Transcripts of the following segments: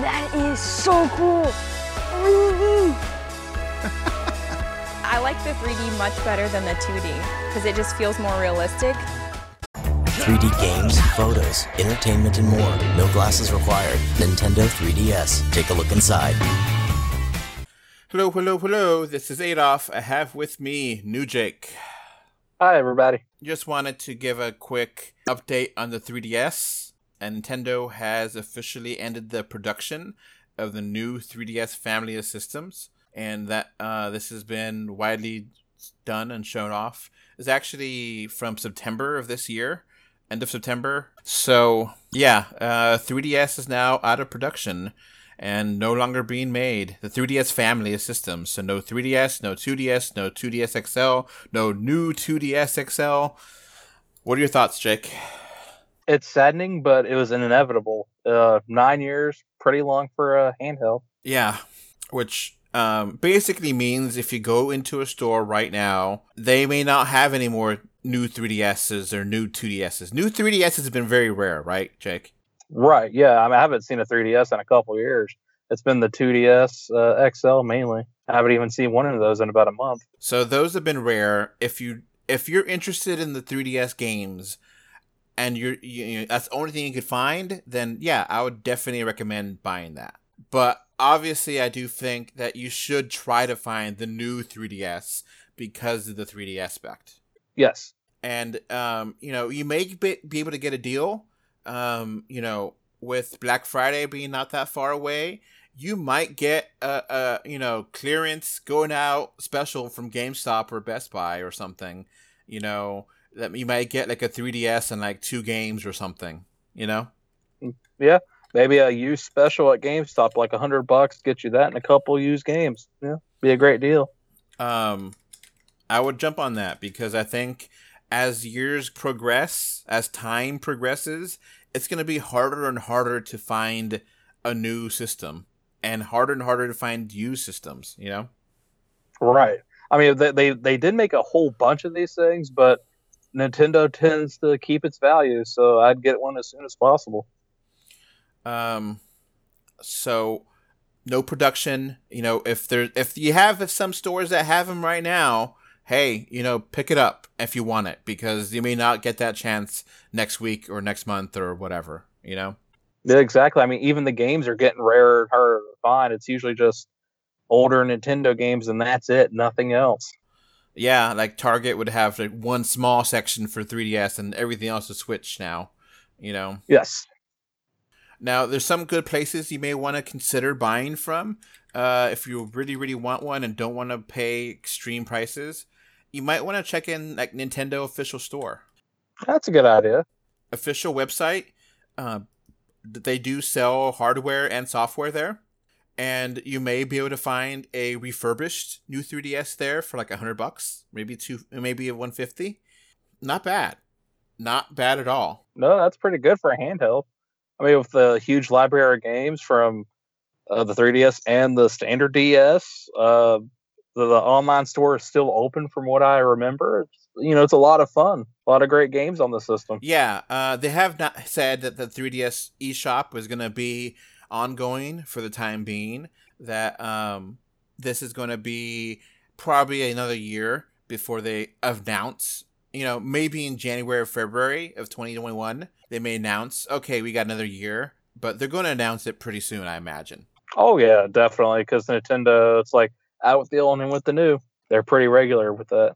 That is so cool. Mm-hmm. I like the 3D much better than the 2D because it just feels more realistic. 3D games, photos, entertainment, and more. No glasses required. Nintendo 3DS. Take a look inside. Hello, hello, hello. This is Adolf. I have with me New Jake. Hi, everybody. Just wanted to give a quick update on the 3DS. And Nintendo has officially ended the production of the new 3DS family of systems, and that uh, this has been widely done and shown off. Is actually from September of this year, end of September. So yeah, uh, 3DS is now out of production and no longer being made. The 3DS family of systems. So no 3DS, no 2DS, no 2DS XL, no new 2DS XL. What are your thoughts, Jake? It's saddening, but it was an inevitable. Uh, nine years, pretty long for a handheld. Yeah, which um, basically means if you go into a store right now, they may not have any more new 3DSs or new 2DSs. New 3DSs has been very rare, right, Jake? Right. Yeah. I mean, I haven't seen a 3DS in a couple years. It's been the 2DS uh, XL mainly. I haven't even seen one of those in about a month. So those have been rare. If you if you're interested in the 3DS games and you're you, you that's the only thing you could find, then yeah, I would definitely recommend buying that. But obviously, I do think that you should try to find the new 3DS because of the 3D aspect. Yes. And um, you know, you may be, be able to get a deal um, you know, with Black Friday being not that far away, you might get a, a you know clearance going out special from GameStop or Best Buy or something. You know that you might get like a 3DS and like two games or something. You know. Yeah, maybe a used special at GameStop, like a hundred bucks, get you that and a couple used games. Yeah, be a great deal. Um, I would jump on that because I think as years progress, as time progresses, it's going to be harder and harder to find a new system and harder and harder to find used systems, you know? Right. I mean, they, they, they did make a whole bunch of these things, but Nintendo tends to keep its value, so I'd get one as soon as possible. Um, so no production, you know, if there, if you have if some stores that have them right now, hey, you know, pick it up if you want it because you may not get that chance next week or next month or whatever, you know? Yeah, exactly. I mean, even the games are getting rarer and harder to find. It's usually just older Nintendo games and that's it, nothing else. Yeah, like Target would have like one small section for 3DS and everything else is Switch now, you know? Yes. Now, there's some good places you may want to consider buying from uh, if you really, really want one and don't want to pay extreme prices you might want to check in like Nintendo official store. That's a good idea. Official website. Uh, they do sell hardware and software there, and you may be able to find a refurbished new 3DS there for like a hundred bucks, maybe two, maybe 150. Not bad, not bad at all. No, that's pretty good for a handheld. I mean, with the huge library of games from uh, the 3DS and the standard DS, uh, the, the, online store is still open from what I remember. It's, you know, it's a lot of fun. A lot of great games on the system. Yeah, uh, they have not said that the 3DS eShop was going to be ongoing for the time being. That um, this is going to be probably another year before they announce. You know, maybe in January or February of 2021, they may announce, okay, we got another year, but they're going to announce it pretty soon, I imagine. Oh yeah, definitely. Because Nintendo, it's like out with the old and with the new. They're pretty regular with that.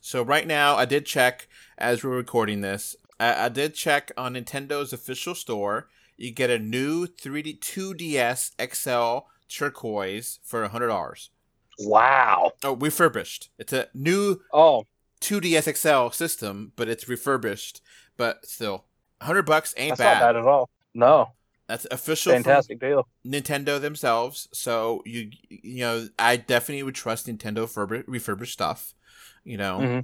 So right now, I did check as we're recording this. I, I did check on Nintendo's official store. You get a new 3D 2DS XL turquoise for hundred dollars. Wow! Oh, refurbished. It's a new oh 2DS XL system, but it's refurbished. But still, hundred bucks ain't That's bad. not bad at all. No, that's official. Fantastic deal. Nintendo themselves. So you you know, I definitely would trust Nintendo refurbished stuff. You know, mm-hmm.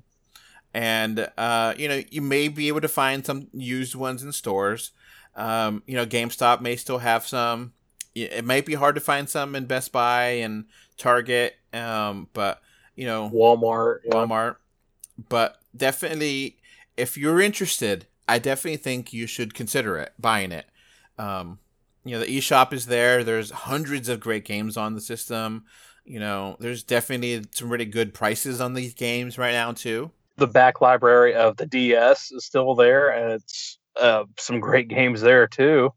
And uh, you know, you may be able to find some used ones in stores. Um, you know, GameStop may still have some. It might be hard to find some in Best Buy and Target, um, but you know, Walmart, yeah. Walmart. But definitely, if you're interested, I definitely think you should consider it buying it. Um, You know, the eShop is there. There's hundreds of great games on the system. You know, there's definitely some really good prices on these games right now too. The back library of the DS is still there, and it's uh, some great games there too.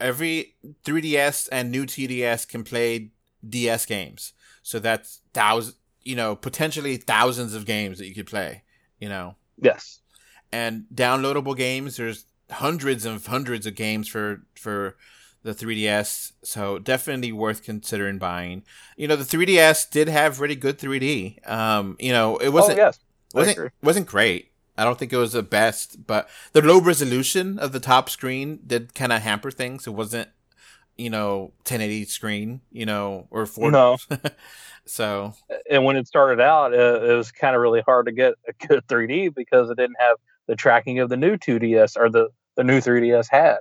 Every 3DS and new 2DS can play DS games, so that's thousands. You know, potentially thousands of games that you could play. You know. Yes. And downloadable games, there's hundreds of hundreds of games for for the 3DS, so definitely worth considering buying. You know, the 3DS did have really good 3D. Um, you know, it wasn't oh, yes. Wasn't wasn't great. I don't think it was the best, but the low resolution of the top screen did kind of hamper things. It wasn't, you know, 1080 screen, you know, or 4 No. so And when it started out, uh, it was kind of really hard to get a good 3D because it didn't have the tracking of the new 2DS or the the new 3DS had.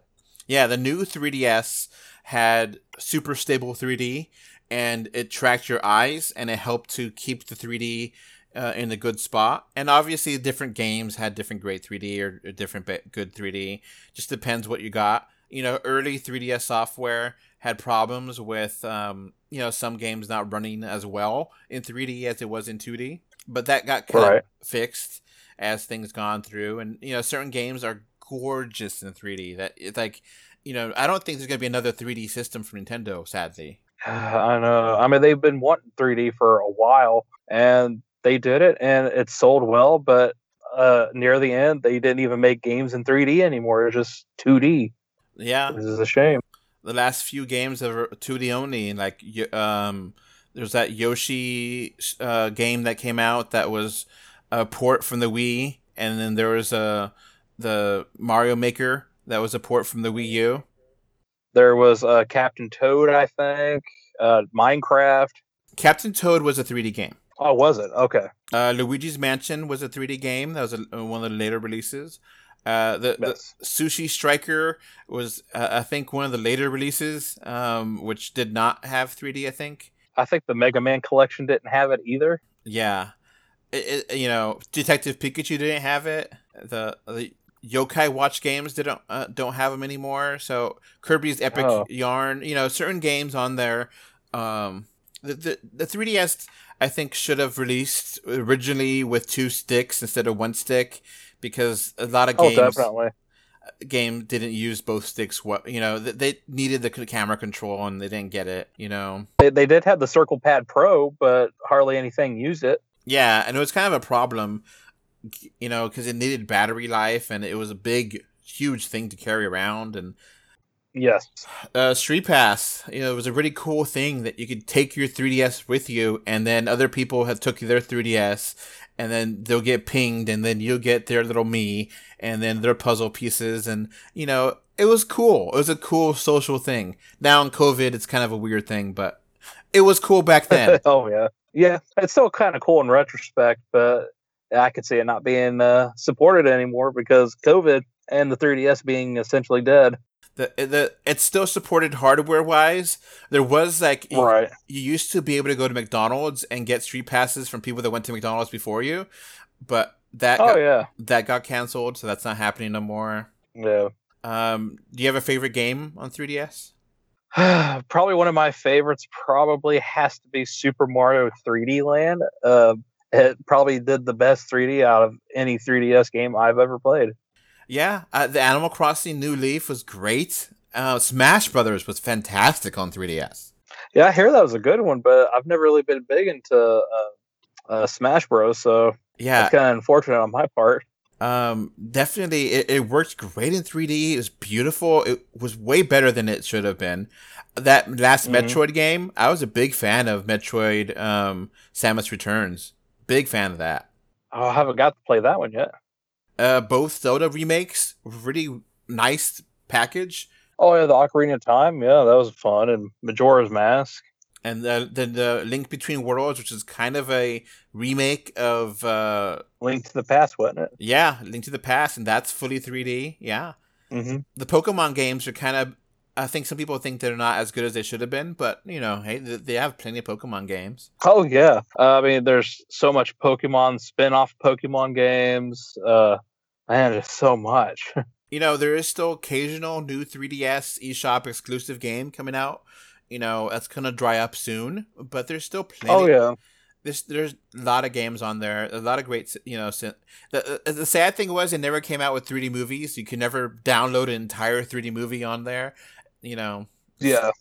Yeah, the new 3DS had super stable 3D and it tracked your eyes and it helped to keep the 3D uh, in a good spot. And obviously, different games had different great 3D or, or different good 3D. Just depends what you got. You know, early 3DS software had problems with, um, you know, some games not running as well in 3D as it was in 2D. But that got kind Right. of fixed as things gone through. And, you know, certain games are gorgeous in 3D. That it's like, you know, I don't think there's gonna be another 3D system for Nintendo. Sadly, I know. I mean, they've been wanting 3D for a while, and they did it, and it sold well. But uh, near the end, they didn't even make games in 3D anymore. It was just 2D. yeah. This is a shame. The last few games are 2D only. Like, um, there's that Yoshi uh, game that came out that was a port from the Wii, and then there was a the Mario Maker that was a port from the Wii U. There was uh, Captain Toad, I think, uh, Minecraft. Captain Toad was a 3D game. Oh, was it? Okay. Uh, Luigi's Mansion was a 3D game. That was a, uh, one of the later releases. Uh, the, the Sushi Striker was, uh, I think, one of the later releases, um, which did not have 3D. I think. I think the Mega Man collection didn't have it either. Yeah, it, it, you know, Detective Pikachu didn't have it. The the Yokai Watch games didn't uh, don't have them anymore. So Kirby's Epic Oh. Yarn, you know, certain games on there. Um, the, the the 3DS I think should have released originally with two sticks instead of one stick because a lot of Oh, games definitely. Uh, game didn't use both sticks. What you know, th- they needed the camera control and they didn't get it. You know. They, they did have the Circle Pad Pro, but hardly anything used it. Yeah, and it was kind of a problem, you know, because it needed battery life, and it was a big, huge thing to carry around. And Yes. uh, Street Pass, you know, it was a really cool thing that you could take your 3DS with you, and then other people have took their 3DS, and then they'll get pinged, and then you'll get their little Mii, and then their puzzle pieces, and you know, it was cool. It was a cool social thing. Now in COVID, it's kind of a weird thing, but it was cool back then. oh yeah. Yeah. It's still kind of cool in retrospect, but I could see it not being uh, supported anymore because COVID and the 3DS being essentially dead. The the it's still supported hardware wise. There was like Right. you used to be able to go to McDonald's and get street passes from people that went to McDonald's before you, but that Oh got, yeah. that got canceled, so that's not happening no more. Yeah. Um, do you have a favorite game on 3DS? probably one of my favorites probably has to be Super Mario 3D Land. Uh, it probably did the best 3D out of any 3DS game I've ever played. Yeah, uh, the Animal Crossing New Leaf was great. Uh, Smash Brothers was fantastic on 3DS. Yeah, I hear that was a good one, but I've never really been big into uh, uh, Smash Bros. So Yeah, it's kind of unfortunate on my part. Um, definitely, it, it worked great in 3D. It was beautiful. It was way better than it should have been. That last Mhm. Metroid game, I was a big fan of Metroid um, Samus Returns. Big fan of that. Oh, I haven't got to play that one yet. Uh, both Zelda remakes, really nice package. Oh yeah, the Ocarina of Time. Yeah, that was fun. And Majora's Mask. And the, the, the Link Between Worlds, which is kind of a remake of, uh, Link to the Past, wasn't it? yeah, Link to the Past, and that's fully 3D. Yeah. Mm-hmm. the Pokemon games are kind of. I think some people think they're not as good as they should have been, but you know, hey, they have plenty of Pokemon games. Oh yeah. Uh, I mean, there's so much Pokemon spin-off Pokemon games. Uh, man, there's so much. you know, there is still occasional new 3DS eShop exclusive game coming out. You know, that's gonna dry up soon, but there's still plenty. Oh yeah, there's there's a lot of games on there, a lot of great, you know. The the sad thing was it never came out with 3D movies. You could never download an entire 3D movie on there. You know. Yeah.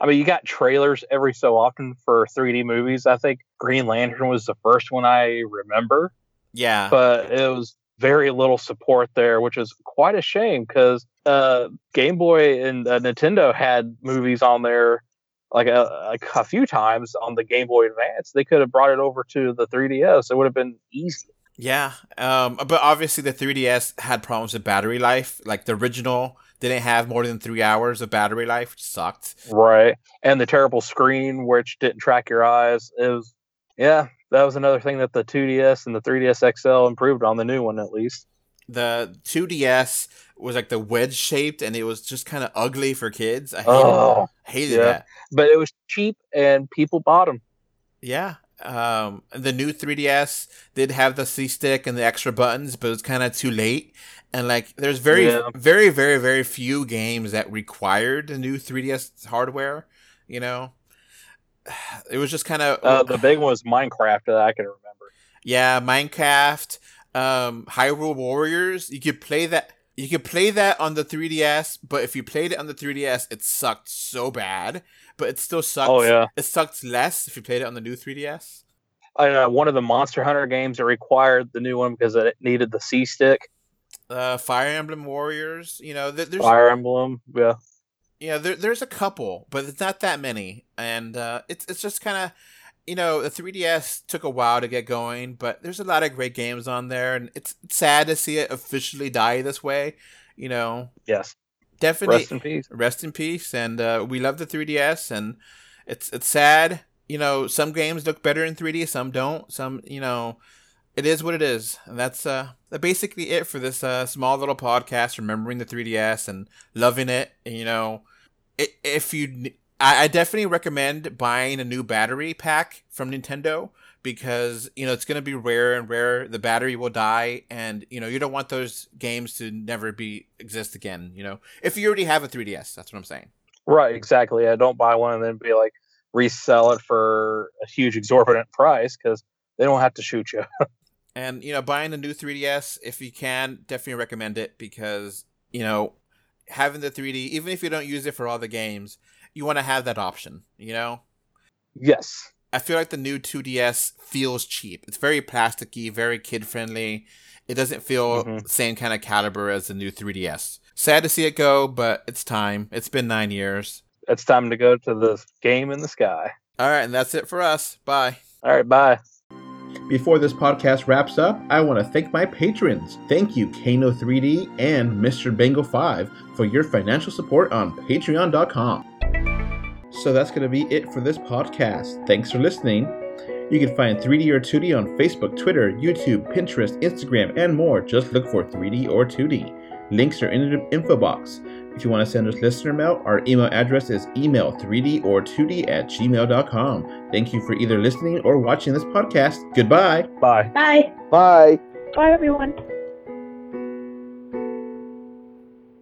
I mean, you got trailers every so often for 3D movies. I think Green Lantern was the first one I remember. Yeah. But it was very little support there, which is quite a shame because uh, Game Boy and uh, Nintendo had movies on there like a, like a few times on the Game Boy Advance. They could have brought it over to the 3DS. It would have been easy. Yeah, um, but obviously the 3DS had problems with battery life. Like the original didn't have more than three hours of battery life, which sucked. Right, and the terrible screen which didn't track your eyes. It was, yeah, that was another thing that the 2DS and the 3DS XL improved on the new one at least. The 2DS was like the wedge shaped and it was just kind of ugly for kids. I hated, oh, hated yeah. that. But it was cheap and people bought them. Yeah. Um, the new 3DS did have the C stick and the extra buttons, but it was kind of too late. And like, there's very, Yeah. very, very, very few games that required the new 3DS hardware. You know, it was just kind of Uh, the big one was Minecraft that I can remember. Yeah, Minecraft, um, Hyrule Warriors. You could play that. You could play that on the 3DS, but if you played it on the 3DS, it sucked so bad. But it still sucks. Oh, yeah. it sucked less if you played it on the new 3DS. I know one of the Monster Hunter games that required the new one because it needed the C stick. Uh, Fire Emblem Warriors. You know, th- there's Fire Emblem, yeah. yeah, there, there's a couple, but it's not that many, and uh, it's it's just kind of. You know, the 3DS took a while to get going, but there's a lot of great games on there, and it's sad to see it officially die this way. You know, Yes. Definitely Rest in peace. rest in peace and uh, we love the 3ds and it's it's sad you know some games look better in 3d some don't some you know it is what it is and that's uh basically it for this uh, small little podcast remembering the 3ds and loving it you know if you I, I definitely recommend buying a new battery pack from nintendo because you know it's going to be rare and rare the battery will die and you know you don't want those games to never be exist again you know if you already have a 3ds that's what i'm saying Right, exactly. Yeah, don't buy one and then be like resell it for a huge exorbitant price because they don't have to shoot you. and you know buying a new 3ds if you can definitely recommend it because you know having the 3d even if you don't use it for all the games you want to have that option you know yes. I feel like the new 2DS feels cheap. It's very plasticky, very kid friendly. It doesn't feel Mhm. same kind of caliber as the new 3DS. Sad to see it go, but it's time. It's been nine years. It's time to go to the game in the sky. All right, and that's it for us. Bye. All right, bye. Before this podcast wraps up, I want to thank my patrons. Thank you, Kano3D and Mr. Bengal5 for your financial support on patreon.com. So that's going to be it for this podcast. Thanks for listening. You can find 3D or 2D on Facebook, Twitter, YouTube, Pinterest, Instagram, and more. Just look for 3D or 2D. Links are in the info box. If you want to send us listener mail, our email address is email 3D or 2D at gmail.com. Thank you for either listening or watching this podcast. Goodbye. Bye. Bye. Bye. Bye, everyone.